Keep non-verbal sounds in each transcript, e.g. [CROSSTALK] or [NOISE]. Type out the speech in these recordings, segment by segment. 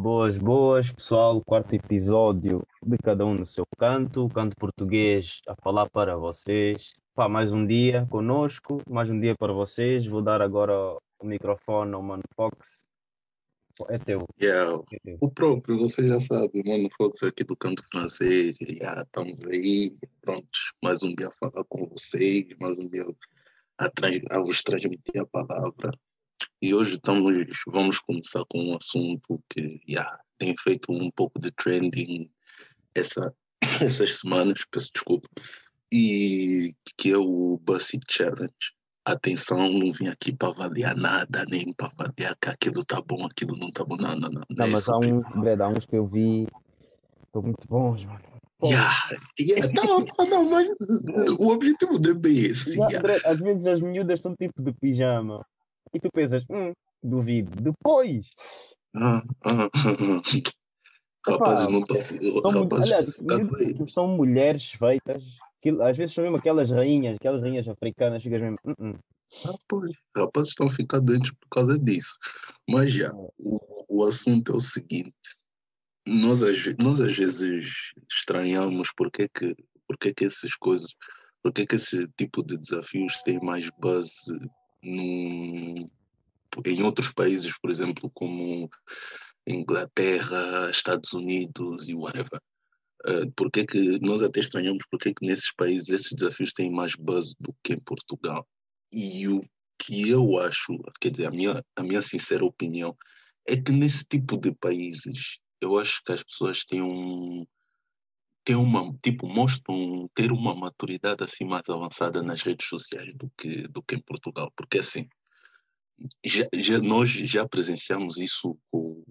Boas, boas, pessoal. Quarto episódio de cada um no seu canto, canto português a falar para vocês. Pá, mais um dia conosco, mais um dia para vocês. Vou dar agora o microfone ao Mano Fox. É teu. Yeah, É teu. o próprio, você já sabe, mano, Fox aqui do canto francês, yeah, estamos aí, prontos, mais um dia a falar com vocês, mais um dia a, a vos transmitir a palavra. E hoje estamos, vamos começar com um assunto que yeah, tem feito um pouco de trending essa, [COUGHS] essas semanas, peço desculpa, e que é o BuzzFeed Challenge. Atenção, não vim aqui para avaliar nada, nem para avaliar que aquilo tá bom, aquilo não tá bom. Não, não, não. Não, é mas há uns, Breda, há uns que eu vi, estão muito bons, mano. Yeah, yeah, não, não, mas o objetivo não é bem esse. yeah. Às vezes as miúdas estão tipo de pijama e tu pensas, hum, duvido. Depois, Ah, ah, ah, ah. epá, Rapazes, não tá, são, rapazes, são mulheres feitas, que às vezes são mesmo aquelas rainhas, aquelas rainhas africanas, ficas mesmo, hum, hum. Rapaz, rapazes estão a ficar doentes por causa disso. Mas já, o, o assunto é o seguinte: nós, nós às vezes estranhamos porque é que, porque é que essas coisas, porque é que esse tipo de desafios tem mais base num, em outros países, por exemplo, como Inglaterra, Estados Unidos e whatever. Uh, porque é que nós até estranhamos porque é que nesses países esses desafios têm mais buzz do que em Portugal. E o que eu acho, quer dizer, a minha, a minha sincera opinião, é que nesse tipo de países, eu acho que as pessoas têm um têm uma, tipo, mostram ter uma maturidade assim mais avançada nas redes sociais do que, do que em Portugal. Porque assim, já, já, nós já presenciamos isso com o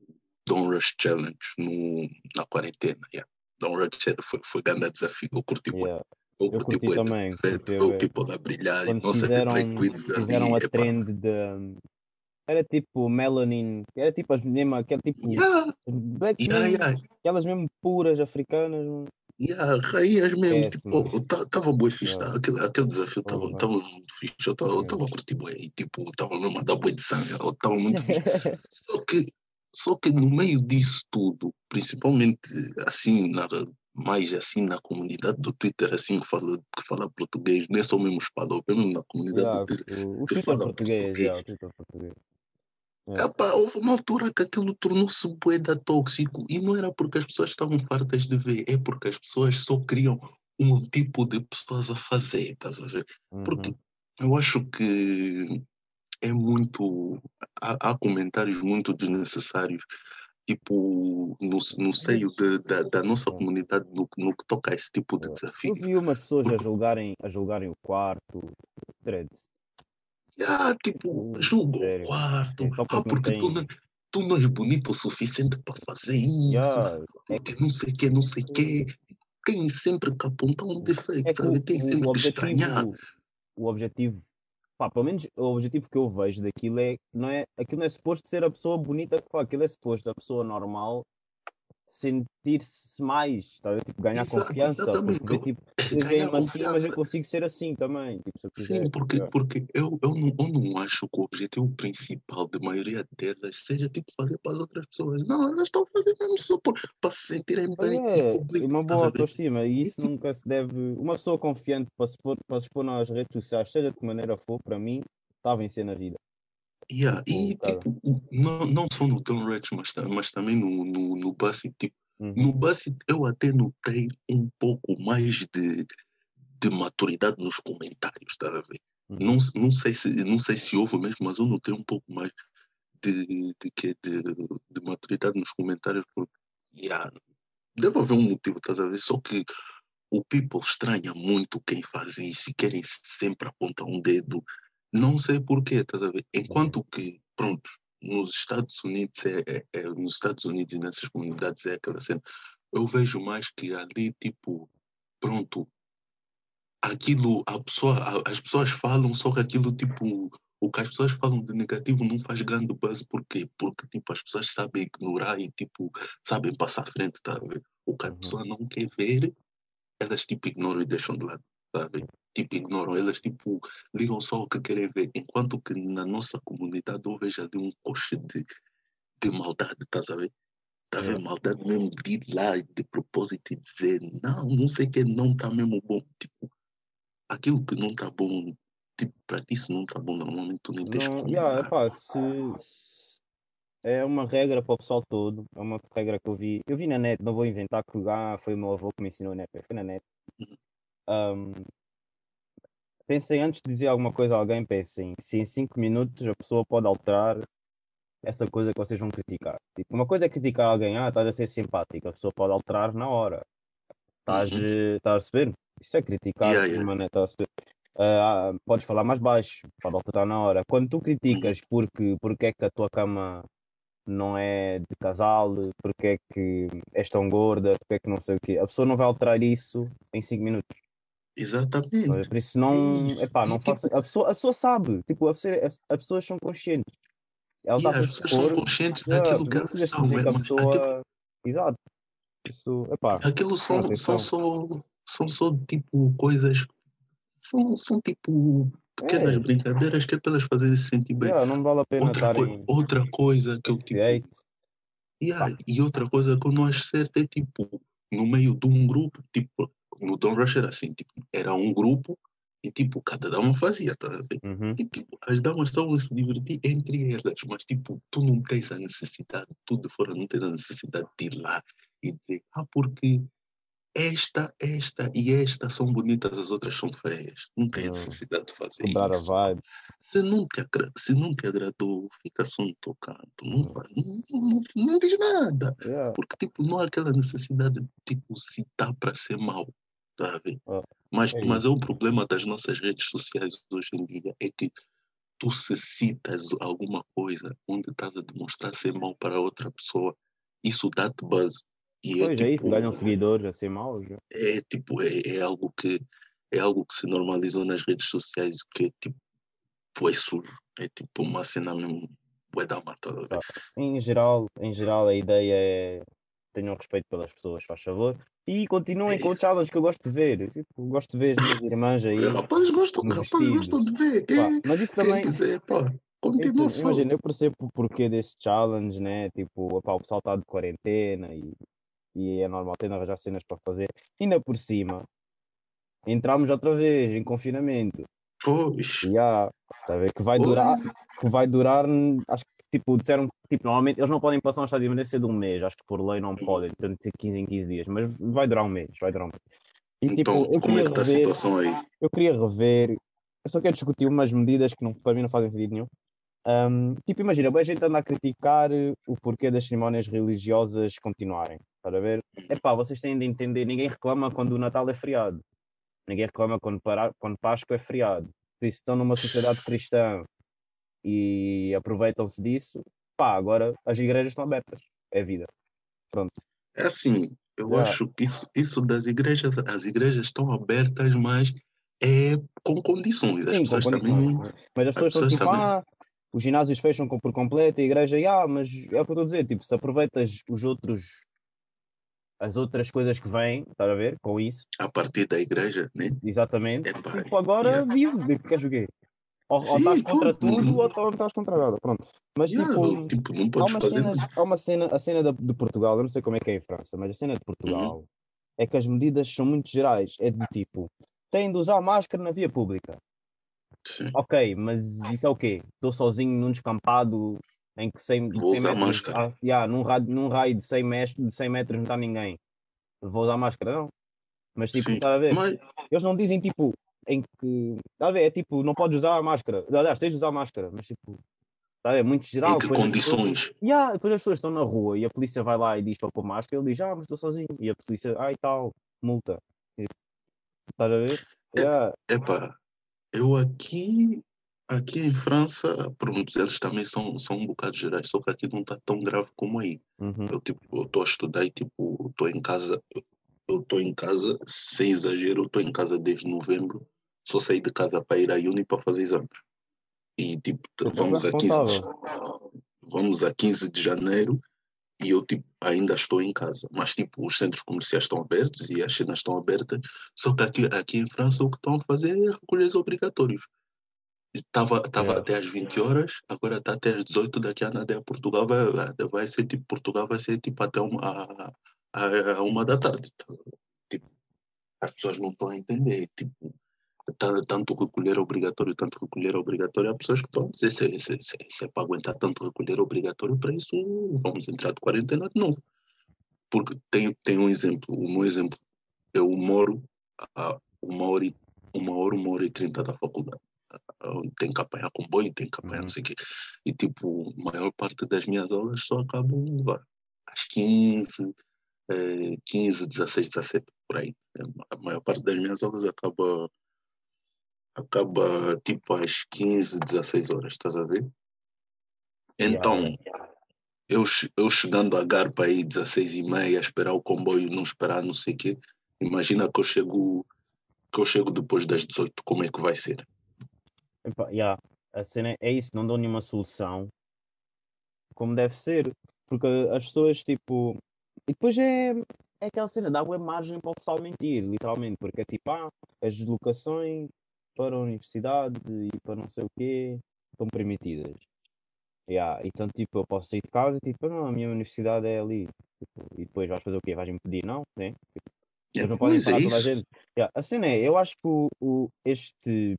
Don't Rush Challenge no, na quarentena. Yeah. Don't Rush Challenge foi, foi grande desafio. Eu curti. Yeah. Eu Eu curti curti também, curti o ver. people a brilhar Quando ser drag fizeram, fizeram ali. a trend de. Era tipo melanin, era tipo as mesmo, aquele tipo. Yeah, Black yeah, yeah. aquelas mesmo puras africanas. Yeah, rainhas mesmo, Esquece, tipo, estava bué fixe, tá? aquele, aquele desafio estava Uhum. tava muito fixe, eu estava Yeah. a curtir bué, e tipo, estava mesmo a dar bué de sangue, eu estava muito fixe. [LAUGHS] Só que, só que no meio disso tudo, principalmente assim, na, mais assim na comunidade do Twitter, assim que fala, que fala português, não é só mesmo espanhol, é mesmo na comunidade Yeah, do Twitter o, o que Twitter fala português, português. yeah, o Twitter português. Yeah. Epá, houve uma altura que aquilo tornou-se bué da tóxico e não era porque as pessoas estavam fartas de ver, é porque as pessoas só queriam um tipo de pessoas a fazer, estás a ver? Porque Uhum. eu acho que é muito. Há, há comentários muito desnecessários, tipo, no, no seio de- da, da nossa yeah, comunidade no, no que toca a esse tipo de eu desafio. vi umas pessoas a Porque, julgarem, a julgarem o quarto, dreads. Ah, tipo, julga o sério. quarto, É ah, porque tu não, tu não és bonito o suficiente para fazer isso, Yeah, porque não sei o que, não sei o que-. Tem sempre que apontar um defeito, é sabe? Tem sempre o que estranhar. o objetivo, pá, pelo menos o objetivo que eu vejo daquilo é, não é, aquilo não é suposto ser a pessoa bonita que fala, aquilo é suposto a pessoa normal sentir-se mais, tá? Tipo, ganhar Exato, confiança, exatamente. porque tipo, Ganhar veem-me assim, mas eu consigo ser assim também, tipo, se quiser. Sim, porque, Yeah. porque eu, eu, não, eu não acho que o objetivo principal da maioria delas seja tipo fazer para as outras pessoas. Não, elas estão fazendo mesmo só por, para se sentirem bem e é, é público. uma boa autoestima e E isso tipo, nunca se deve. Uma pessoa confiante para se expor, para se expor nas redes sociais, seja de que maneira for, para mim, está a vencer na vida. Yeah, e tipo, o- não, não só no Don Rich, mas, mas também no, no, no BuzzFeed, tipo, Uhum. no BuzzFeed eu até notei um pouco mais de, de maturidade nos comentários, estás a ver? Uhum. Não, não, sei se, não sei se houve mesmo, mas eu notei um pouco mais de, de, que- de, de maturidade nos comentários, porque yeah, deve haver um motivo, estás a ver? Só que o people estranha muito quem faz isso e querem sempre apontar um dedo. Não sei porquê, estás a ver? Uhum. Enquanto que, pronto, nos Estados Unidos é, é- é- nos Estados Unidos e nessas comunidades é aquela cena. Eu vejo mais que ali, tipo, pronto, aquilo, a pessoa, a- as pessoas falam, só que aquilo, tipo, o que as pessoas falam de negativo não faz grande buzz, por quê? Porque, tipo, as pessoas sabem ignorar e, tipo, sabem passar à frente, tá a ver? O que a Uhum. pessoa não quer ver, elas, tipo, ignoram e deixam de lado, tá a ver? Tipo, ignoram, elas, tipo, ligam só o que querem ver, enquanto que na nossa comunidade eu vejo ali um coche de, de maldade, estás a ver? Tá Yeah. vendo? Maldade mesmo de ir lá de propósito e dizer, não, não sei o que não tá mesmo bom. Tipo, aquilo que não tá bom, tipo, para ti se não tá bom, normalmente tu nem tens Não, yeah, epá, se, é uma regra para o pessoal todo, é uma regra que eu vi. Eu vi na net, não vou inventar que ah, foi o meu avô que me ensinou na net, foi na net. Um, pensem antes de dizer alguma coisa a alguém, pensem se em 5 minutos a pessoa pode alterar essa coisa que vocês vão criticar. Tipo, uma coisa é criticar alguém, ah, estás a ser simpático, a pessoa pode alterar na hora. Estás, Uhum. estás a perceber? Isso é criticar, Yeah, yeah. mané, estás a? Ah, podes falar mais baixo, pode alterar na hora. Quando tu criticas porque, porque é que a tua cama não é de casal, porque é que és tão gorda, porque é que não sei o quê, a pessoa não vai alterar isso em 5 minutos. Exatamente. Por isso não, epá, não tipo, faça, a pessoa, a pessoa sabe, tipo, a pessoa, as, as pessoas são conscientes. Ela a as pessoas são conscientes yeah, daquilo que elas são, a mas aquilo, pessoa, exato, isso, epá, aquilo são, são atenção. só são só tipo coisas são, são tipo pequenas É, brincadeiras que é para elas fazerem se sentir bem. yeah, não vale a pena Outra, coi estarem outra coisa que eu tipo yeah, e outra coisa que eu não acho certo é tipo no meio de um grupo tipo no Don't Rush era assim tipo era um grupo e tipo cada dama fazia tá a uhum, E tipo, as damas estavam a se divertir entre elas, mas tipo, tu não tens a necessidade, tu de fora não tens a necessidade de ir lá e dizer, ah, porque esta, esta e esta são bonitas, as outras são feias. Não tens yeah, necessidade de fazer a isso. vibe, Se não te, se não te agradou, fica só no teu canto. Não, uhum, não, não, não diz nada. yeah, Porque tipo, não há aquela necessidade de tipo, citar para ser mau. Tá a ó, Mas, é mas é o problema das nossas redes sociais hoje em dia, é que tu se citas alguma coisa onde estás a demonstrar ser mau para outra pessoa, isso dá-te buzz. E é pois é isso, ganham tipo, seguidores assim mal, já. é tipo, é, é algo que é algo que se normalizou nas redes sociais que é tipo, é sujo. É tipo uma cena mesmo da mata. a? Pá, Em geral, em geral a ideia é tenham respeito pelas pessoas, faz favor. E É continuem com o challenge que eu gosto de ver. Tipo, gosto de ver as minhas irmãs aí rapazes gostam, rapazes gostam de ver. Quem, mas isso também, quiser, pá, continua só. imagina, eu percebo o porquê desse challenge, né? Tipo, opá, o pessoal está de quarentena e, e é normal ter arranjar cenas para fazer. Ainda por cima, entramos outra vez em confinamento. Pois, E há, tá a ver, que vai durar, que vai durar, hum, acho que tipo, disseram que tipo, normalmente eles não podem passar um estado de emergência de um mês, acho que por lei não podem, tem de ser 15 em 15 dias, mas vai durar um mês, vai durar um mês. E tipo, então, eu como é que está a situação aí? eu queria rever, eu só quero discutir umas medidas que não, para mim não fazem sentido nenhum. Hum, tipo, imagina, a gente anda a criticar o porquê das cerimónias religiosas continuarem, para ver? Epá, vocês têm de entender, ninguém reclama quando o Natal é feriado, ninguém reclama quando, para, quando Páscoa é feriado. Por isso estão numa sociedade cristã e aproveitam-se disso, pá, agora as igrejas estão abertas, é vida, pronto. É assim, eu Já, acho que isso, isso das igrejas, as igrejas estão abertas, mas é com condições. As sim, com pessoas também condições, né? mas as As pessoas estão pessoas tipo, também. ah, os ginásios fecham por completo, a igreja, ah, mas é o que eu estou a dizer, tipo, se aproveitas os outros, as outras coisas que vêm, estás a ver, com isso, A partir da igreja, né? exatamente, É tipo, agora Yeah. que queres o quê? Ou, ou estás Sim, contra tudo, Não, ou então estás contra nada, pronto. Mas yeah, tipo, tipo, não há podes umas fazer cenas, nada. há uma cena, a cena da- de Portugal, eu não sei como é que é em França, mas a cena de Uhum. Portugal é que as medidas são muito gerais, é do tipo, têm de usar máscara na via pública. Sim. Ok, mas isso é o quê? Estou sozinho num descampado em que 100, de Vou 100 usar metros, máscara. ah, yeah, num, raio, num raio de 100 metros, de 100 metros não está ninguém. Vou usar máscara, não. Mas tipo, Sim. está a ver? Mas, Eles não dizem tipo, em que, está a ver? É tipo, não podes usar a máscara. Aliás, tens de usar máscara, mas tipo, está a ver? Muito em geral. que as pessoas, condições? yeah, depois as pessoas estão na rua e a polícia vai lá e diz para pôr máscara, ele diz, ah, mas estou sozinho. E a polícia, ah, e tal, multa. E, Estás a ver? Yeah. Epá, eu aqui, aqui em França, pronto, eles também são, são um bocado gerais, só que aqui não está tão grave como aí. Uhum. Eu tipo, eu estou a estudar e tipo, estou em casa, eu estou em casa, sem exagero, eu estou em casa desde novembro, só saí de casa para ir à uni para fazer exames. E tipo, és vamos a 15 de, vamos a 15 de janeiro e eu tipo, ainda estou em casa. Mas tipo, os centros comerciais estão abertos e as cenas estão abertas, só que aqui, aqui em França o que estão a fazer é recolher os obrigatórios. Estava tava Yeah. até às 20 horas, agora está até às 18, daqui a nada é Portugal, vai, vai ser tipo, Portugal vai ser tipo até uma, a, a, a uma da tarde. tá? Tipo, as pessoas não estão a entender, tipo, tanto recolher obrigatório, tanto recolher obrigatório, há pessoas que estão a dizer se, se, se, se é para aguentar tanto recolher obrigatório, para isso vamos entrar de quarentena de novo. Porque tem, tem um exemplo, o meu exemplo, eu moro a uma hora e uma hora, uma hora e trinta da faculdade. Tem que apanhar comboio, tem que apanhar Uhum. não sei o quê. E tipo, a maior parte das minhas aulas só acabam às 15, eh, 15, 16, 17, por aí. A maior parte das minhas aulas acaba, acaba tipo às 15, 16 horas, estás a ver? Então, eu, eu chegando a Garpa aí 16 e meia, esperar o comboio, não esperar não sei o quê, imagina que eu chego que eu chego depois das 18, como é que vai ser? Epá, yeah, a cena é- isso, não dão nenhuma solução como deve ser, porque as pessoas, tipo, e depois é, é aquela cena, dá boa margem para o pessoal mentir, literalmente, porque é tipo, ah, as deslocações para a universidade e para não sei o quê estão permitidas. Yeah, então, tipo, eu posso sair de casa e tipo, não, a minha universidade é ali. Tipo, e depois vais fazer o quê? Vais me pedir, não? Né? É, Eles não podem pois é parar toda a gente. Yeah, a cena é, eu acho que o, o- este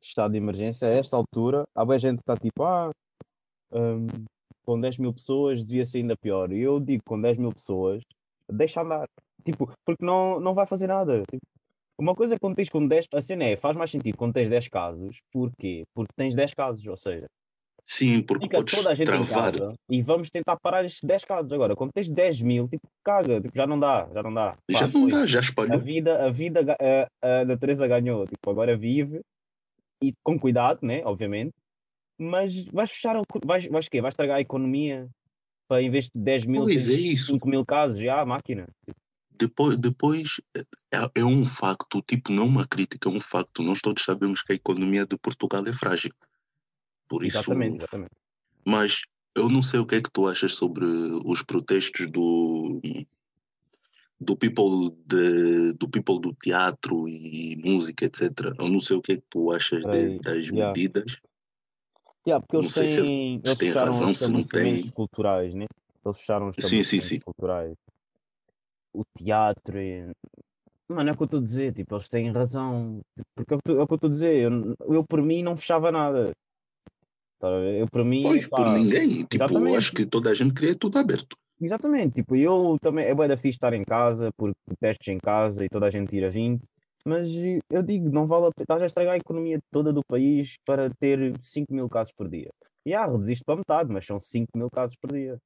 estado de emergência, a esta altura, há boa gente que está tipo, ah, hum, com 10 mil pessoas devia ser ainda pior. E eu digo, com 10 mil pessoas, deixa andar. Tipo, porque não, não vai fazer nada. Tipo, uma coisa é quando tens com 10, a cena é, faz mais sentido quando tens 10 casos. Porquê? Porque tens 10 casos, ou seja, Sim, porque fica toda a gente em travar. casa e vamos tentar parar estes 10 casos. Agora, quando tens 10 mil, tipo, caga, tipo, já não dá, já não dá. Pá, Já não foi. dá, já A espalhou. vida, a vida, a, a natureza ganhou. Tipo, agora vive e com cuidado, né? Obviamente. Mas vais fechar, o, vais, vais quê? Vais estragar a economia para em vez de 10 mil, Pois é tens isso. 5 mil casos já, a máquina. Depois, depois é, é um facto, tipo, não uma crítica, é um facto. Nós todos sabemos que a economia de Portugal é frágil. Por isso, Exatamente, exatamente. mas eu não sei o que é que tu achas sobre os protestos do do people de, do people do teatro e música, etc. Eu não sei o que é que tu achas de- das yeah. medidas. Yeah, porque Não eles sei se ele- têm, se eles tem fecharam razão, se não tem. culturais, né? Eles fecharam os Sim, sim, sim. culturais. O teatro e... Mano, é o que eu estou a dizer, tipo, eles têm razão. Porque é o que eu é eu estou a dizer, eu, eu por mim não fechava nada. Tá? Eu por mim, Pois, por pá, ninguém. Tipo, eu exatamente. acho que toda a gente queria tudo aberto. Exatamente, tipo, eu também, é bué da fixe estar em casa, porque testes em casa e toda a gente tira 20, mas eu digo, não vale a pena, estás a estragar a economia toda do país para ter 5 mil casos por dia. E ah, reduziste para metade, mas são 5 mil casos por dia.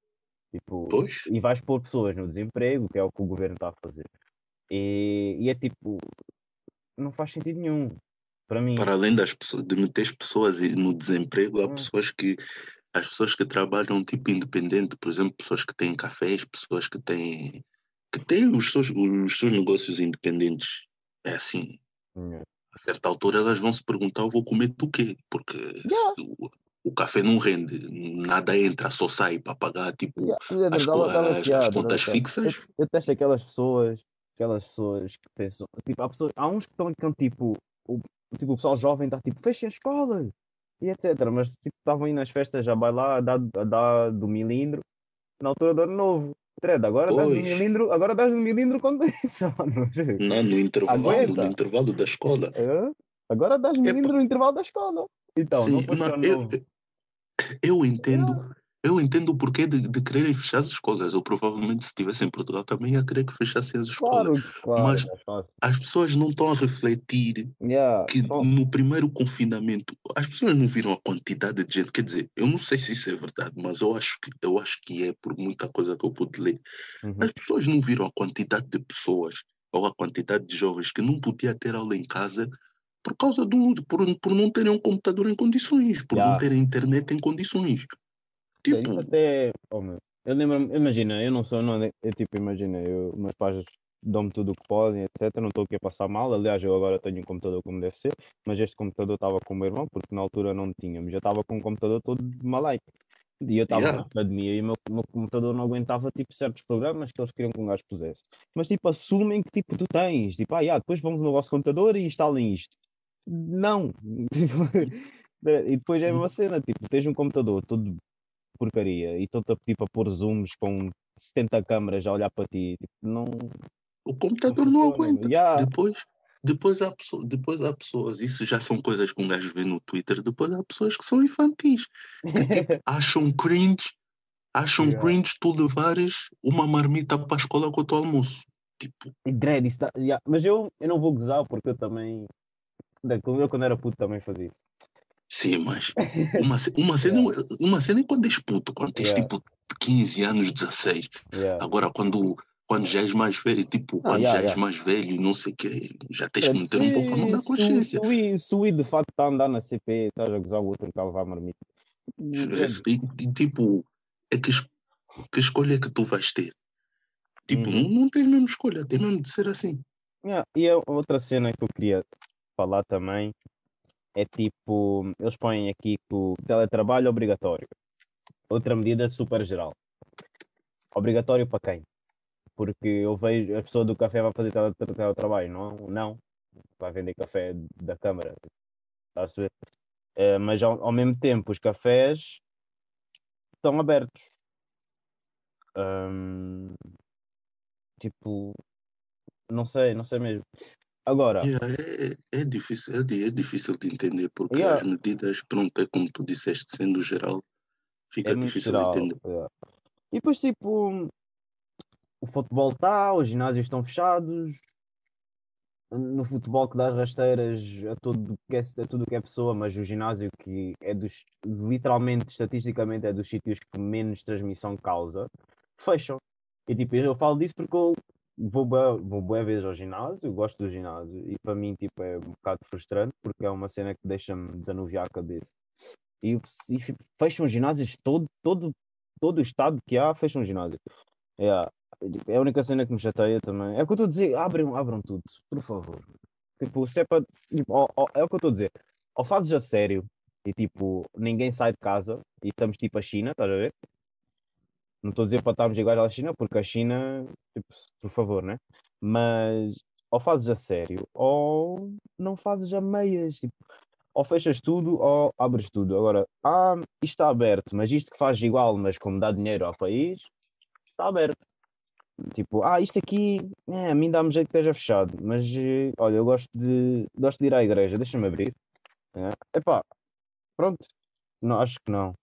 Tipo, Pois, e vais pôr pessoas no desemprego, que é o que o governo está a fazer. E, e é tipo, não faz sentido nenhum, para mim. para além das pessoas, de meter pessoas no desemprego, há Hum. pessoas que as pessoas que trabalham tipo independente, por exemplo, pessoas que têm cafés, pessoas que têm que têm os seus, os seus negócios independentes. É assim, Yeah. a certa altura elas vão se perguntar, eu vou comer do quê? Porque Yeah. se o, café não rende, nada entra, só sai para pagar tipo Yeah, Leandro, as, dava- as- as piada, contas piada. fixas. Eu, eu testo aquelas pessoas, aquelas pessoas que pensam, tipo, há, pessoas, há uns que estão com tipo, o, tipo, o pessoal jovem está tipo, fechem a escola e etc. Mas tipo, estavam aí nas festas a bailar, a dar, a dar do milindro na altura do ano novo. Tredo, agora dás Pois. milindro, agora dás do milindro quando. [LAUGHS] Não, no intervalo, Aguenta. no intervalo da escola. Hã? Agora dás Epa. milindro no intervalo da escola. Então, não Sim, ano eu, novo. Eu entendo, eu entendo o porquê de, de quererem fechar as escolas. Eu provavelmente, se estivesse em Portugal, também ia querer que fechassem as escolas. Claro, Mas- é fácil. As pessoas não estão a refletir Yeah, que só- no primeiro confinamento as pessoas não viram a quantidade de gente. Quer dizer, eu não sei se isso é verdade, mas eu acho que, eu acho que é por muita coisa que eu pude ler. Uhum. As pessoas não viram a quantidade de pessoas ou a quantidade de jovens que não podia ter aula em casa por causa do por, por não terem um computador em condições, por não Yeah. terem internet em condições. Tipo, Isso até. Oh, meu, eu lembro imagina, eu não sou, não, eu tipo, imagina, eu, meus pais dão-me tudo o que podem, etc. Não estou aqui a passar mal. Aliás, eu agora tenho um computador como deve ser, mas este computador estava com o meu irmão, porque na altura não tínhamos. Eu estava com um computador todo de malaico. E eu estava Yeah. na academia e o meu, meu computador não aguentava tipo certos programas que eles queriam que um gajo pusesse. Mas tipo, assumem que tipo, tu tens, tipo, ah, yeah, depois vamos no vosso computador e instalem isto. Não, Tipo, [LAUGHS] E depois é a mesma cena, tipo, tens um computador todo porcaria e estão-te a pedir para pôr zooms com 70 câmaras a olhar para ti. Tipo, não. O computador não, funciona. aguenta. Yeah. Depois, depois, há pessoas, depois há pessoas, isso já são coisas que um gajo vê no Twitter, depois há pessoas que são infantis, que tipo, [LAUGHS] acham cringe, acham Yeah. cringe tu levares uma marmita para a escola com o teu almoço. Tipo, Dread, isso tá- yeah. Mas eu, eu não vou gozar porque eu também. Eu quando era puto também fazia isso. sim, mas [LAUGHS] uma, uma, cena, uma cena é quando és puto, quando tens Yeah. tipo 15 anos, 16. Yeah. Agora, quando, quando já és mais velho, tipo, quando yeah, já és mais velho, não sei o quê, já tens que Dread, meter um pouco a mão na se- consciência. Se, o I- se o I de facto está a andar na CP, estás a gozar o outro que está a levar a marmita. Dread, E, e, tipo, é que, que escolha é que tu vais ter? Tipo, Uhum. não, não tens mesmo escolha, tem mesmo de ser assim. Yeah, E a outra cena que eu queria falar também é tipo, eles põem aqui que o teletrabalho é obrigatório. Outra medida super geral. Obrigatório para quem? Porque eu vejo a pessoa do café vai fazer tele- tele- teletrabalho, não? Não. Vai vender café da Câmara. Estás a? Eh, mas ao, ao mesmo tempo os cafés estão abertos. Ahm, tipo, não sei, não sei mesmo. Agora, Yeah, é, é, difícil, é, é difícil de entender, porque Yeah. as medidas, pronto, é como tu disseste, sendo geral, fica é difícil geral. de entender. yeah. E depois, tipo, o futebol está, os ginásios estão fechados. No futebol que dá as rasteiras a tudo que é, a tudo que é pessoa, mas o ginásio que é dos, literalmente, estatisticamente, é dos sítios que menos transmissão causa, fecham. E tipo, eu falo disso porque eu vou bué, vou bué vezes ao ginásio, gosto do ginásio, e para mim tipo, é um bocado frustrante porque é uma cena que deixa-me desanuviar a cabeça. E, e fecham ginásios, todo, todo, todo o estado que há, fecham ginásio. Yeah. É a única cena que me chateia também. É o que eu estou a dizer, abram, abram tudo, por favor. Tipo, se é tipo, ó- ó, é o que eu estou a dizer. Ou fazes a sério e tipo, ninguém sai de casa e estamos tipo a China, estás a ver? Não estou a dizer para estarmos iguais à China, porque a China, tipo, por favor, né? Mas ou fazes a sério ou não fazes a meias. Tipo, ou fechas tudo ou abres tudo. Agora, ah, isto está aberto, mas isto que faz igual, mas como dá dinheiro ao país, está aberto. Tipo, ah, isto aqui, é, a mim dá-me jeito que esteja fechado, mas eh, olha, eu gosto de, gosto de ir à igreja, deixa-me abrir. É, epá, pronto, não, acho que não.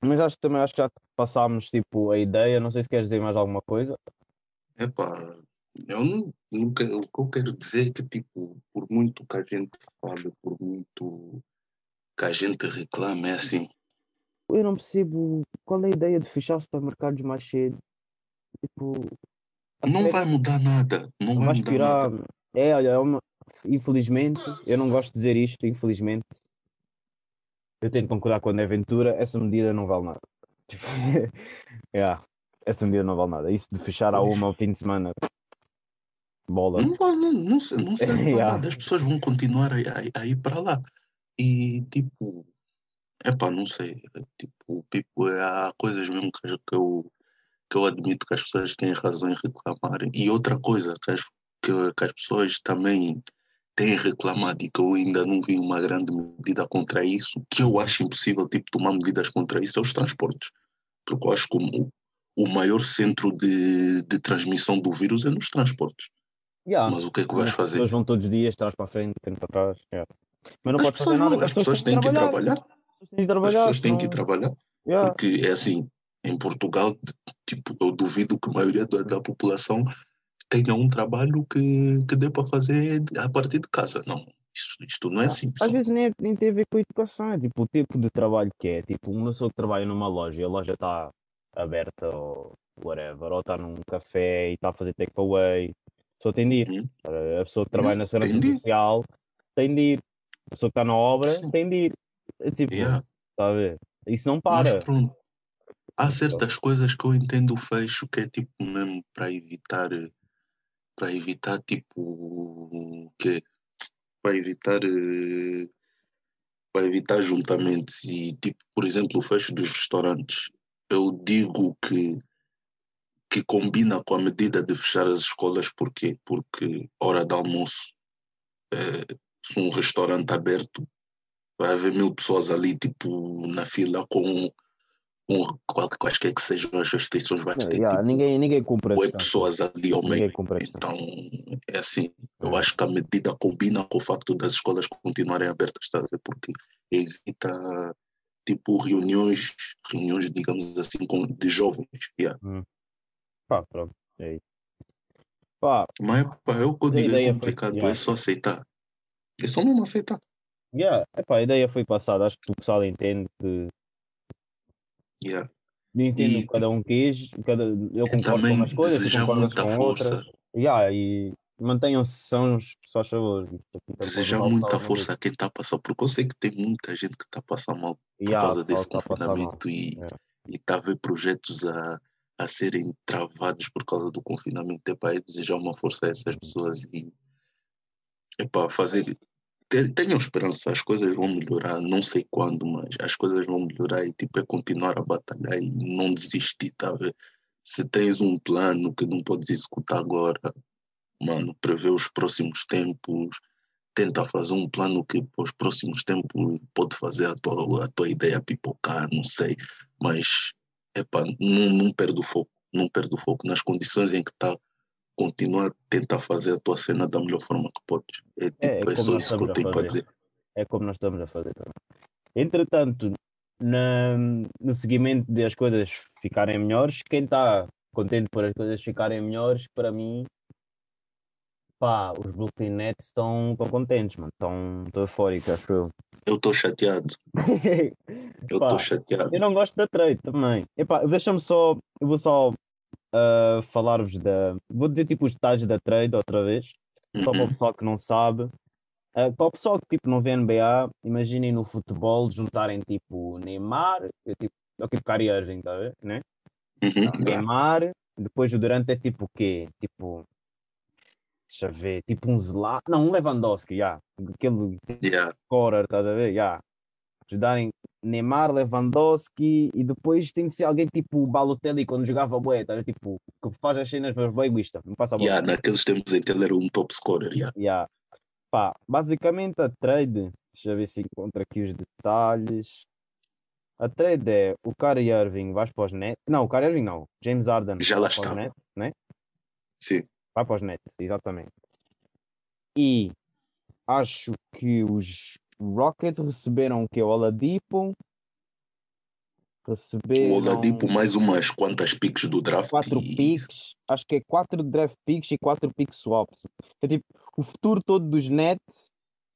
Mas acho que também acho que já passámos tipo a ideia, não sei se queres dizer mais alguma coisa. Epá, eu não, não quero- o que eu quero dizer é que, tipo, por muito que a gente fale, por muito que a gente reclame, é assim, Eu não percebo qual é a ideia de fechar os supermercados mais cedo. Tipo, não sério, vai mudar nada, não vai vais mudar pirar. nada. É, olha, é uma... infelizmente, eu não gosto de dizer isto, infelizmente. Eu tenho que concordar com a Aventura, essa medida não vale nada. Tipo, [LAUGHS] yeah, essa medida não vale nada. Isso de fechar a uma ao fim de semana, bola. Não, não, não, não serve [LAUGHS] para Yeah. nada, as pessoas vão continuar a, a- a ir para lá. E, tipo, epá, não sei, tipo, tipo, há coisas mesmo que, que eu, que eu admito que as pessoas têm razão em reclamar. E outra coisa que as, que, que as pessoas também têm reclamado e que eu ainda não vi uma grande medida contra isso, que eu acho impossível, tipo, tomar medidas contra isso, é os transportes. Porque eu acho que o, o maior centro de, de transmissão do vírus é nos transportes. Yeah. Mas o que é que vais As fazer? pessoas vão todos os dias, trás para a frente, frente para trás. yeah. Mas não As podes fazer nada, que as pessoas têm que trabalhar. As pessoas têm que As trabalhar. pessoas têm que trabalhar. Yeah. Porque é assim, em Portugal, tipo, eu duvido que a maioria da, da população tenha um trabalho que, que dê para fazer a partir de casa. Não, isto, isto não é assim. Às só. vezes nem, nem tem a ver com a educação, é tipo o tipo de trabalho que é. Tipo, uma pessoa que trabalha numa loja e a loja está aberta ou whatever, ou está num café e está a fazer takeaway, pessoa tem de ir. Uhum. A pessoa que trabalha na segurança tem de ir. social tem de ir. A pessoa que está na obra Sim. tem de ir. É tipo, Yeah. está a ver? Isso não para. há certas coisas que eu entendo o fecho que é tipo mesmo para evitar, para evitar tipo, o quê? Para evitar, eh, para evitar juntamentos e tipo, por exemplo, o fecho dos restaurantes. Eu digo que que combina com a medida de fechar as escolas, porquê? Porque hora de almoço, eh, se um restaurante aberto, vai haver mil pessoas ali, tipo, na fila com, qual- quaisquer que sejam as restrições, vai ter Yeah, tipo, ninguém, ninguém cumpre distância. pessoas ali ao meio. Então, é assim, eu É. acho que a medida combina com o facto das escolas continuarem abertas, ver? Porque evita, tipo, reuniões, reuniões, digamos assim, com, de jovens. yeah. Pá, pronto. É isso. Pá, Mas, pá, é eu A digo, é foi- complicado, yeah. é só aceitar. É só mesmo aceitar. yeah, epá, a ideia foi passada. Acho que o pessoal entende que. Yeah. Eu entendo E- cada um quis. Cada, eu concordo com umas coisas, tu desejar concordas muita com força, outras. Yeah, e mantenham-se sãos, faz favor. Desejar muita força a quem está a passar, porque eu sei que tem muita gente que está a passar mal por Yeah, causa desse mal. confinamento e Yeah. está a ver projetos a, a serem travados por causa do confinamento. Epá, é desejar uma força a essas pessoas e epá, fazer. Te- Tenham esperança, as coisas vão melhorar, não sei quando, mas as coisas vão melhorar e tipo, é continuar a batalhar e não desistir, tá? Se tens um plano que não podes executar agora, mano, prevê os próximos tempos, tenta fazer um plano que para os próximos tempos pode fazer a tua, a tua ideia pipocar, não sei, mas epá, não, não perde o foco, não perde o foco nas condições em que está, continua a tentar fazer a tua cena da melhor forma que podes. É, tipo, É, é é, como só isso que eu tenho para dizer. É como nós estamos a fazer também. Entretanto, na, no seguimento de as coisas ficarem melhores, quem está contente por as coisas ficarem melhores, para mim, pá, os Brooklyn Nets estão contentes, mano. Estão eufóricos, acho eu. Eu estou chateado, [LAUGHS] eu estou chateado. eu não gosto da trade também. Epá, deixa-me só, eu vou só ah, falar-vos da. Vou dizer tipo os detalhes da trade outra vez, só para o Uhum, pessoal que não sabe. Ah, para o pessoal que tipo, não vê NBA, imaginem no futebol juntarem tipo Neymar, é, tipo, é tipo Kyrie Irving, tá a ver? Né? uhum, Então, yeah. Neymar, depois o Durant é tipo o quê? Tipo, deixa eu ver, tipo um Zlatan, não, um Lewandowski, já, aquele Yeah. scorer, estás a ver? Já. Ajudarem Neymar, Lewandowski e depois tem de ser alguém tipo o Balotelli quando jogava bué, tá? Tipo, que faz as cenas, mas bem egoísta, não passa a bola. Yeah, naqueles tempos em que ele era um top scorer, yeah. Yeah. Pá, basicamente a trade, deixa eu ver se encontro aqui os detalhes. A trade é o Kyrie Irving vai para os Nets. Não, o Kyrie Irving não. James Harden já lá estava. Nets, né? Sim. Vai para os Nets, exatamente. E acho que os Rockets receberam o que? O Oladipo. O Receberam Oladipo mais umas quantas picks do draft quatro e picks. Acho que é quatro draft picks e quatro pick swaps. É tipo, o futuro todo dos Nets.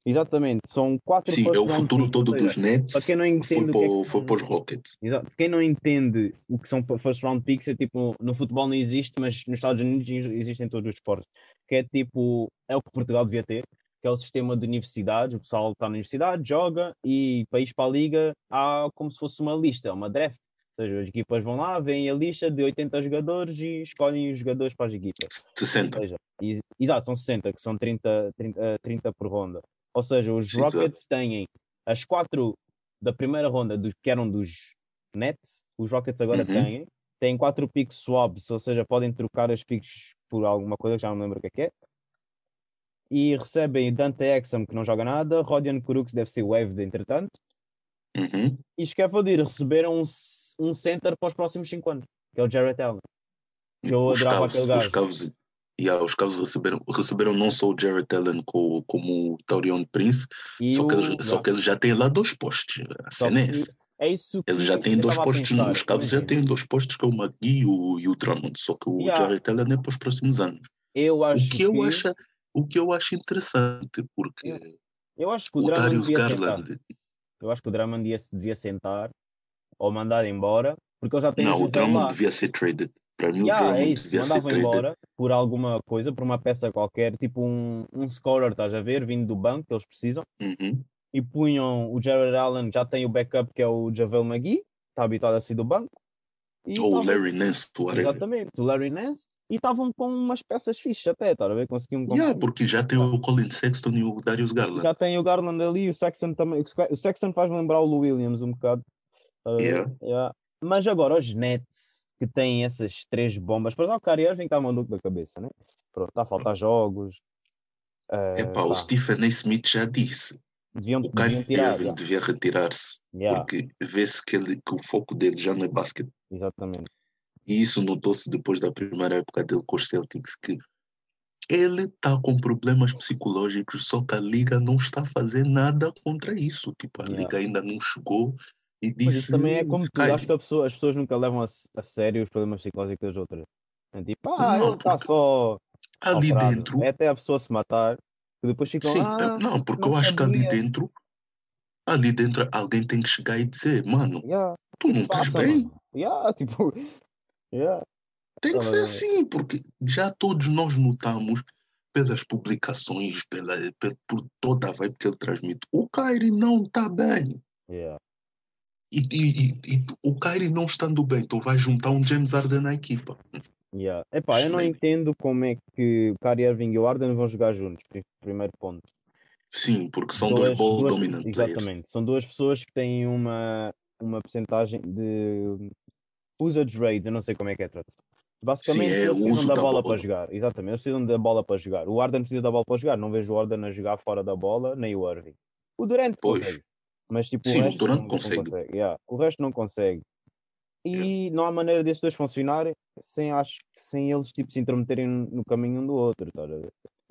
Exatamente, são quatro sim, é o futuro picks, todo seja, dos Nets Para quem não foi entende o para, que é que o- foi são- para os Rockets. Exato. Quem não entende o que são first round picks é tipo, no futebol não existe, mas nos Estados Unidos ex- existem todos os esportes. Que é tipo, é o que Portugal devia ter, que é o sistema de universidades, o pessoal está na universidade, joga e ir para a liga há como se fosse uma lista, uma draft. Ou seja, as equipas vão lá, veem a lista de 80 jogadores e escolhem os jogadores para as equipas. Ou 60. seja, e- exato, são 60, que são 30, 30, eh, 30 por ronda. Ou seja, os Exato. Rockets têm as quatro da primeira ronda dos, que eram dos Nets, os Rockets agora Uhum. têm. Têm quatro picks swaps, ou seja, podem trocar as picks por alguma coisa, que já não me lembro o que é que é. E recebem Dante Exum, que não joga nada, Rodion Kuruks deve ser waived entretanto. Uhum. E Scaffold receberam um, um center para os próximos 5 anos, que é o Jarrett Allen. Que eu Os adorava Cavs, aquele os gajo. Cavs, yeah, os Cavs receberam, receberam não só o Jarrett Allen co- como o Taurion Prince, E só que, o- eles, só que eles já têm lá dois postos. A cena é que essa. é isso que Eles já têm dois postos, pensar, os Cavs já têm dois postos, que é o McGee e o, e o Drummond, só que o Yeah. Jarrett Allen é para os próximos anos. Eu O acho que eu que, acho, o que eu acho interessante, porque Yeah. eu acho que o, o Drummond Darius devia sentar. Garland, Eu acho que o Drummond devia, devia sentar ou mandar embora, porque ele já tem não, o o Drummond lá. devia ser traded. Para mim, o Yeah, é Drummond isso, devia ser mandavam traded. embora por alguma coisa, por uma peça qualquer, tipo um, um scorer, estás a ver, vindo do banco, que eles precisam, Uhum. e punham o Jared Allen, já tem o backup que é o Javel McGee, está habituado a sair do banco, Ou o Larry Nance, whatever. exatamente, o Larry Nance, e estavam com umas peças fixas até, estás a ver, conseguiam Yeah, porque já tem o Colin Sexton e o Darius Garland. Já tem o Garland ali, o Sexton também. O Sexton faz-me lembrar o Lou Williams um bocado. Uh, Yeah. yeah. Mas agora os Nets que têm essas três bombas, para já o Kyrie Irving está maluco da cabeça, né? Pronto, está a faltar jogos. Uh, Epá, o pá. Stephen A. Smith já disse. Deviam, O deviam Kyrie tirar. Devia retirar-se, Yeah, porque vê-se que, ele- que o foco dele já não é basquete. exatamente. E isso notou-se depois da primeira época dele com os Celtics, que ele está com problemas psicológicos, só que a liga não está a fazer nada contra isso. Tipo, a Yeah. liga ainda não chegou e Mas disse. isso também é como tudo. Acho Kyrie, que pessoa- as pessoas nunca levam a, a sério os problemas psicológicos das outras. É tipo, ah, Não, ele está só ali alterado. dentro, É até a pessoa se matar, que depois ficam, sim, ah, não, porque não eu acho que ali dentro, ali dentro alguém tem que chegar e dizer, mano, Yeah, tu não se estás passa, bem. mano? Yeah, [LAUGHS] tipo, yeah. Tem que ser Ah, assim, porque já todos nós notamos pelas publicações, pela, pe- por toda a vibe que ele transmite, o Kyrie não está bem. yeah. E, e- e- e o Kyrie não estando bem, tu vais juntar um James Harden na equipa. Yeah. Epá, eu não entendo como é que o Kyrie Irving e o Harden vão jogar juntos, pri- primeiro ponto. Sim, porque são dois Duas, ball duas, dominant players. exatamente, são duas pessoas que têm uma, uma percentagem de usage rate, eu não sei como é que é tradução. Sim, Basicamente, é eles o precisam da da bola para bola. jogar. Exatamente, eles precisam da bola para jogar. O Harden precisa da bola para jogar. Não vejo o Harden a jogar fora da bola, nem o Irving. O Durant Pois. consegue. Mas tipo, o Sim, o resto Durant não, não consegue. yeah. O resto não consegue. E não há maneira destes dois funcionarem sem, acho, sem eles tipo, se intrometerem no caminho um do outro. Tá?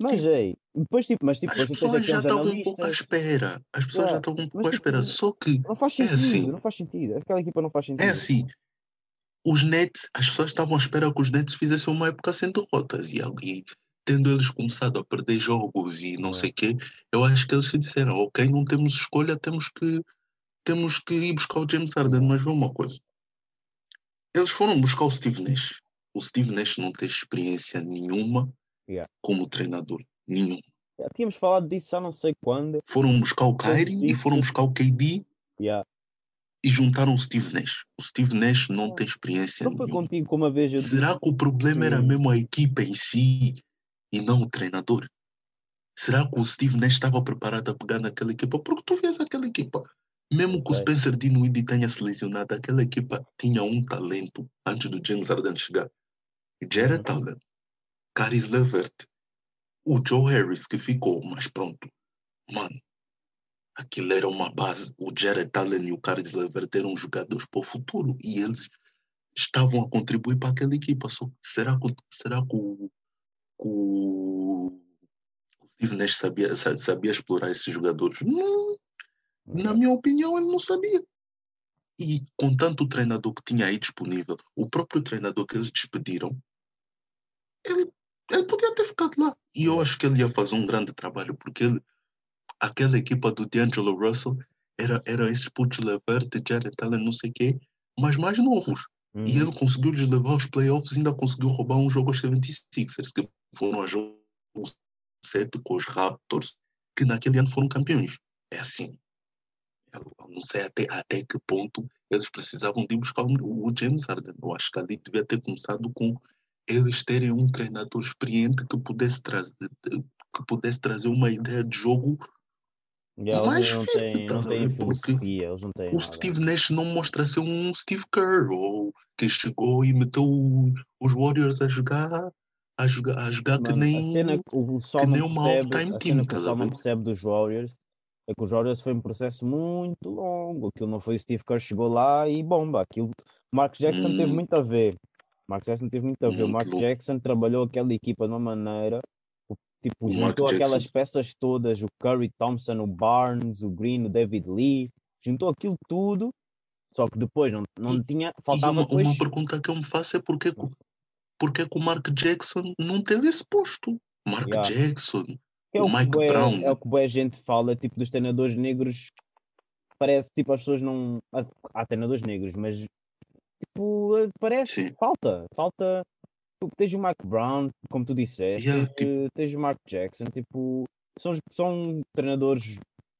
Mas, ei, depois, tipo, mas tipo, As pessoas já estavam um pouco à espera. As pessoas já estavam um pouco Mas à espera. tipo, Só que não faz é sentido, assim. não faz sentido. Aquela equipa não faz É sentido. assim. Os Nets, as pessoas estavam à espera que os Nets fizessem uma época sem derrotas. E, e tendo eles começado a perder jogos e não Yeah. sei o quê, eu acho que eles se disseram, ok, não temos escolha, temos que, temos que ir buscar o James Harden. Mas vê uma coisa. Eles foram buscar o Steve Nash. O Steve Nash não tem experiência nenhuma Yeah. como treinador. Nenhuma. Já tínhamos falado disso já não sei quando. Foram buscar o Kyrie e foram buscar o KD Yeah. e juntaram o Steve Nash. O Steve Nash não Ah, tem experiência nenhuma. contigo uma vez Será disse que o problema era mesmo a equipa em si e não o treinador? Será que o Steve Nash estava preparado a pegar naquela equipa? Porque tu vês aquela equipa. Mesmo que o. Spencer Dinwiddie tenha se lesionado, aquela equipa tinha um talento antes do James Harden chegar. Jared Uhum. Allen, Caris Levert, o Joe Harris que ficou, mas pronto. Mano, aquilo era uma base. O Jared Allen e o Caris Levert eram jogadores para o futuro e eles estavam a contribuir para aquela equipa. Só será que, o- será que o, o, o Steve Nash sabia, sa- sabia explorar esses jogadores? Não, na minha opinião, ele não sabia. E com tanto treinador que tinha aí disponível, o próprio treinador que eles despediram, ele, ele podia ter ficado lá. E eu acho que ele ia fazer um grande trabalho, porque ele, aquela equipa do D'Angelo Russell era, era esses putos Levert, Jared Allen, não sei o quê, mas mais novos. E Uhum. ele conseguiu lhes levar aos playoffs e ainda conseguiu roubar um jogo aos 76ers, que foram a jogo 7 com os Raptors, que naquele ano foram campeões. É assim. Eu não sei até, até que ponto eles precisavam de ir buscar o, James Harden. Eu acho que ali devia ter começado com eles terem um treinador experiente que pudesse trazer, que pudesse trazer uma ideia de jogo. Yeah, mais não estás não a têm ver? Porque não O. Steve Nash não mostra ser um Steve Kerr, ou que chegou e meteu os Warriors a jogar, a jogar, a jogar que Mano, a cena nem. o que nem uma percebe, all-time a team, cena que o a pessoal não percebe dos Warriors é que os Warriors foi um processo muito longo. Aquilo não foi o Steve Kerr chegou lá e bomba. Aquilo, o Mark Jackson teve Hum, muito a ver. O Mark Jackson teve muito a ver. O muito Mark. Jackson trabalhou aquela equipa de uma maneira, o- tipo, O Mark juntou aquelas Jackson. peças todas, o Curry Thompson, o Barnes, o Green, o David Lee, juntou aquilo tudo, só que depois não, não E, tinha, faltava uma, depois. uma pergunta que eu me faço é porque, que- porque que o Mark Jackson não teve esse posto? Mark Yeah. Jackson, é o o que Mike bué, Brown. é o que bué gente fala, tipo, dos treinadores negros. Parece, tipo, as pessoas não. Há há treinadores negros, mas, tipo, parece, Sim. falta, falta. Tipo, tens o Mike Brown, como tu disseste, Yeah, tens, tipo, tens o Mark Jackson, tipo, são, são treinadores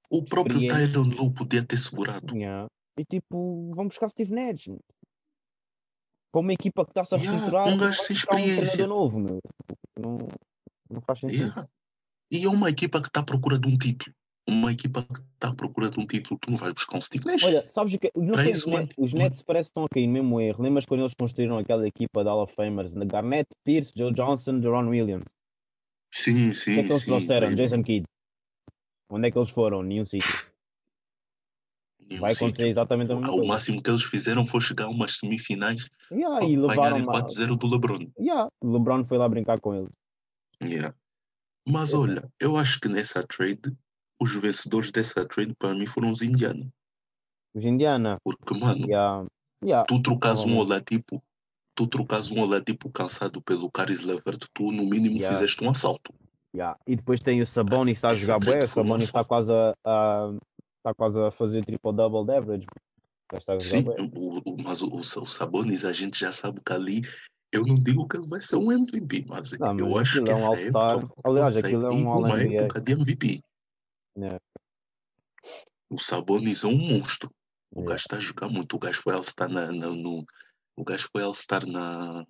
o próprio. Tyron Lue podia ter segurado. yeah, e, tipo, vão buscar Steve Nash. Para uma equipa que está-se a Yeah, reestruturar, um vai gajo sem buscar um treinador experiência. novo, meu. Não, não faz sentido. Yeah. E é uma equipa que está à procura de um título. Uma equipa que está à procura de um título. Tu não vais buscar um Steve Nash. Olha, sabes o que? Não Para sei, os, Nets parece que estão a cair no mesmo erro. Lembras quando eles construíram aquela equipa de Hall of Famers? Garnett, Pierce, Joe Johnson, Deron Williams. Sim, O que é sim, que eles sim. trouxeram? Jason Kidd. Onde é que eles foram? Nenhum sítio. Nenhum Vai acontecer sítio. exatamente a mesma Ah, O coisa. máximo que eles fizeram foi chegar a umas semifinais Yeah, e levaram apanharem uma... 4-0 do LeBron. yeah, o LeBron foi lá brincar com eles. Yeah. Mas É. olha, eu acho que nessa trade, os vencedores dessa trade para mim foram os indianos. Os Indiana. Porque, mano, Yeah. Yeah. tu trocas um. Oladipo, tu trocas um Oladipo cansado pelo Caris Levert, tu no mínimo Yeah. fizeste um assalto. Yeah. E depois tem o Sabonis está a jogar bué. O Sabonis está quase a, a- está quase a fazer triple-double de average. Já está a jogar Sim, o, o- mas o, o, o Sabonis a gente já sabe que ali, eu não digo que ele vai ser um MVP, mas Não, eu mas acho aquilo que é um All-Star. Aliás, aquilo é um uma All-NBA. época de MVP. Yeah. O Sabonis é um monstro. O Yeah. gajo está a jogar muito. O gajo foi All-Star na, na- no. O gajo foi All-Star na,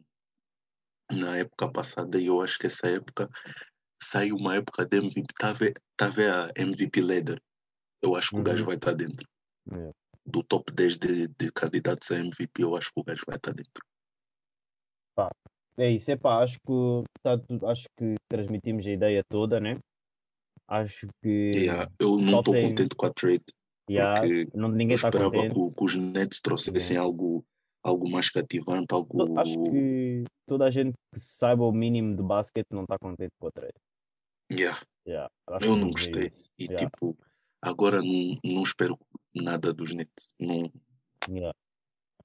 na época passada e eu acho que essa época saiu uma época de MVP. Está a ver, tá a, a MVP Leader. Eu acho que o gajo Uhum. vai estar dentro. Yeah. Do top 10 de, de candidatos a MVP, eu acho que o gajo vai estar dentro. É isso, é pá, acho que, tá acho que transmitimos a ideia toda, né? Acho que Yeah, eu não estou tem- contente com a trade. yeah, porque não, Eu ninguém está esperava contente. que, o- que os Nets trouxessem algo, algo mais cativante, algo. Acho que toda a gente que saiba o mínimo de basquete não está contente com a trade. Yeah, Yeah, Eu não gostei. isso. E Yeah, tipo, agora não, não espero nada dos Nets. Não, yeah.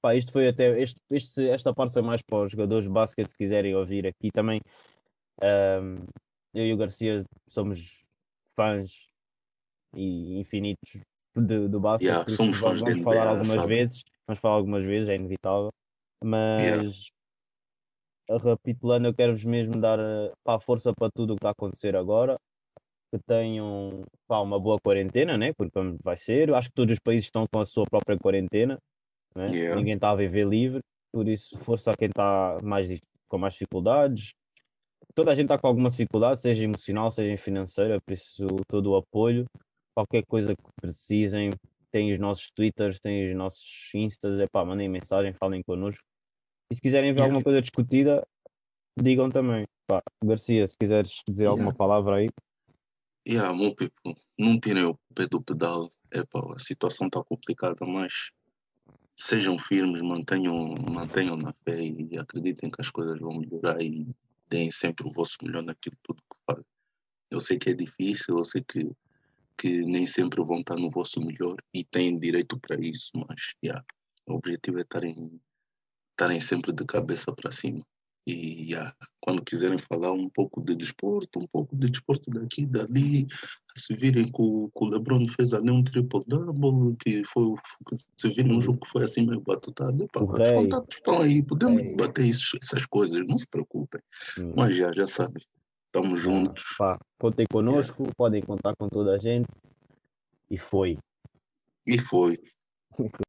Pá, isto foi até. Este, este- esta parte foi mais para os jogadores de basquete, se quiserem ouvir aqui também. ahm, eu e o Garcia somos fãs e infinitos de, do basquete, Yeah, somos vamos, fãs vamos falar NBA, algumas sabe? vezes. Vamos falar algumas vezes, é inevitável. Mas Yeah. recapitulando, eu quero-vos mesmo dar pá, força para tudo o que está a acontecer agora. Que tenham pá, uma boa quarentena, né? Porque vai ser. Eu acho que todos os países estão com a sua própria quarentena, né? Yeah. Ninguém está a viver livre. Por isso, força a quem está mais, com mais dificuldades. Toda a gente está com alguma dificuldade, seja emocional, seja financeira, por isso todo o apoio. Qualquer coisa que precisem, tem os nossos Twitters, tem os nossos Instas, epá, mandem mensagem, falem connosco. E se quiserem ver Yeah. alguma coisa discutida, digam também. Pá, Garcia, se quiseres dizer alguma Yeah. palavra aí. Yeah, meu people, não tirem o pé do pedal. Epá, a situação está complicada, mas sejam firmes, mantenham, mantenham na fé e acreditem que as coisas vão melhorar e deem sempre o vosso melhor naquilo tudo que fazem. Eu sei que é difícil, eu sei que, que nem sempre vão estar no vosso melhor e têm direito para isso, mas yeah, o objetivo é estarem, estarem sempre de cabeça para cima. E yeah, quando quiserem falar um pouco de desporto, um pouco de desporto daqui e dali, se virem que o, que o LeBron fez ali um triple-double, que foi o- que se viram um jogo que foi assim meio batutado, epá, O os contatos estão aí, podemos Rei. debater isso, essas coisas, não se preocupem. Hum. Mas já, já sabem, estamos Ah, juntos. pá, contem connosco, podem contar com toda a gente. E foi. E foi. [LAUGHS]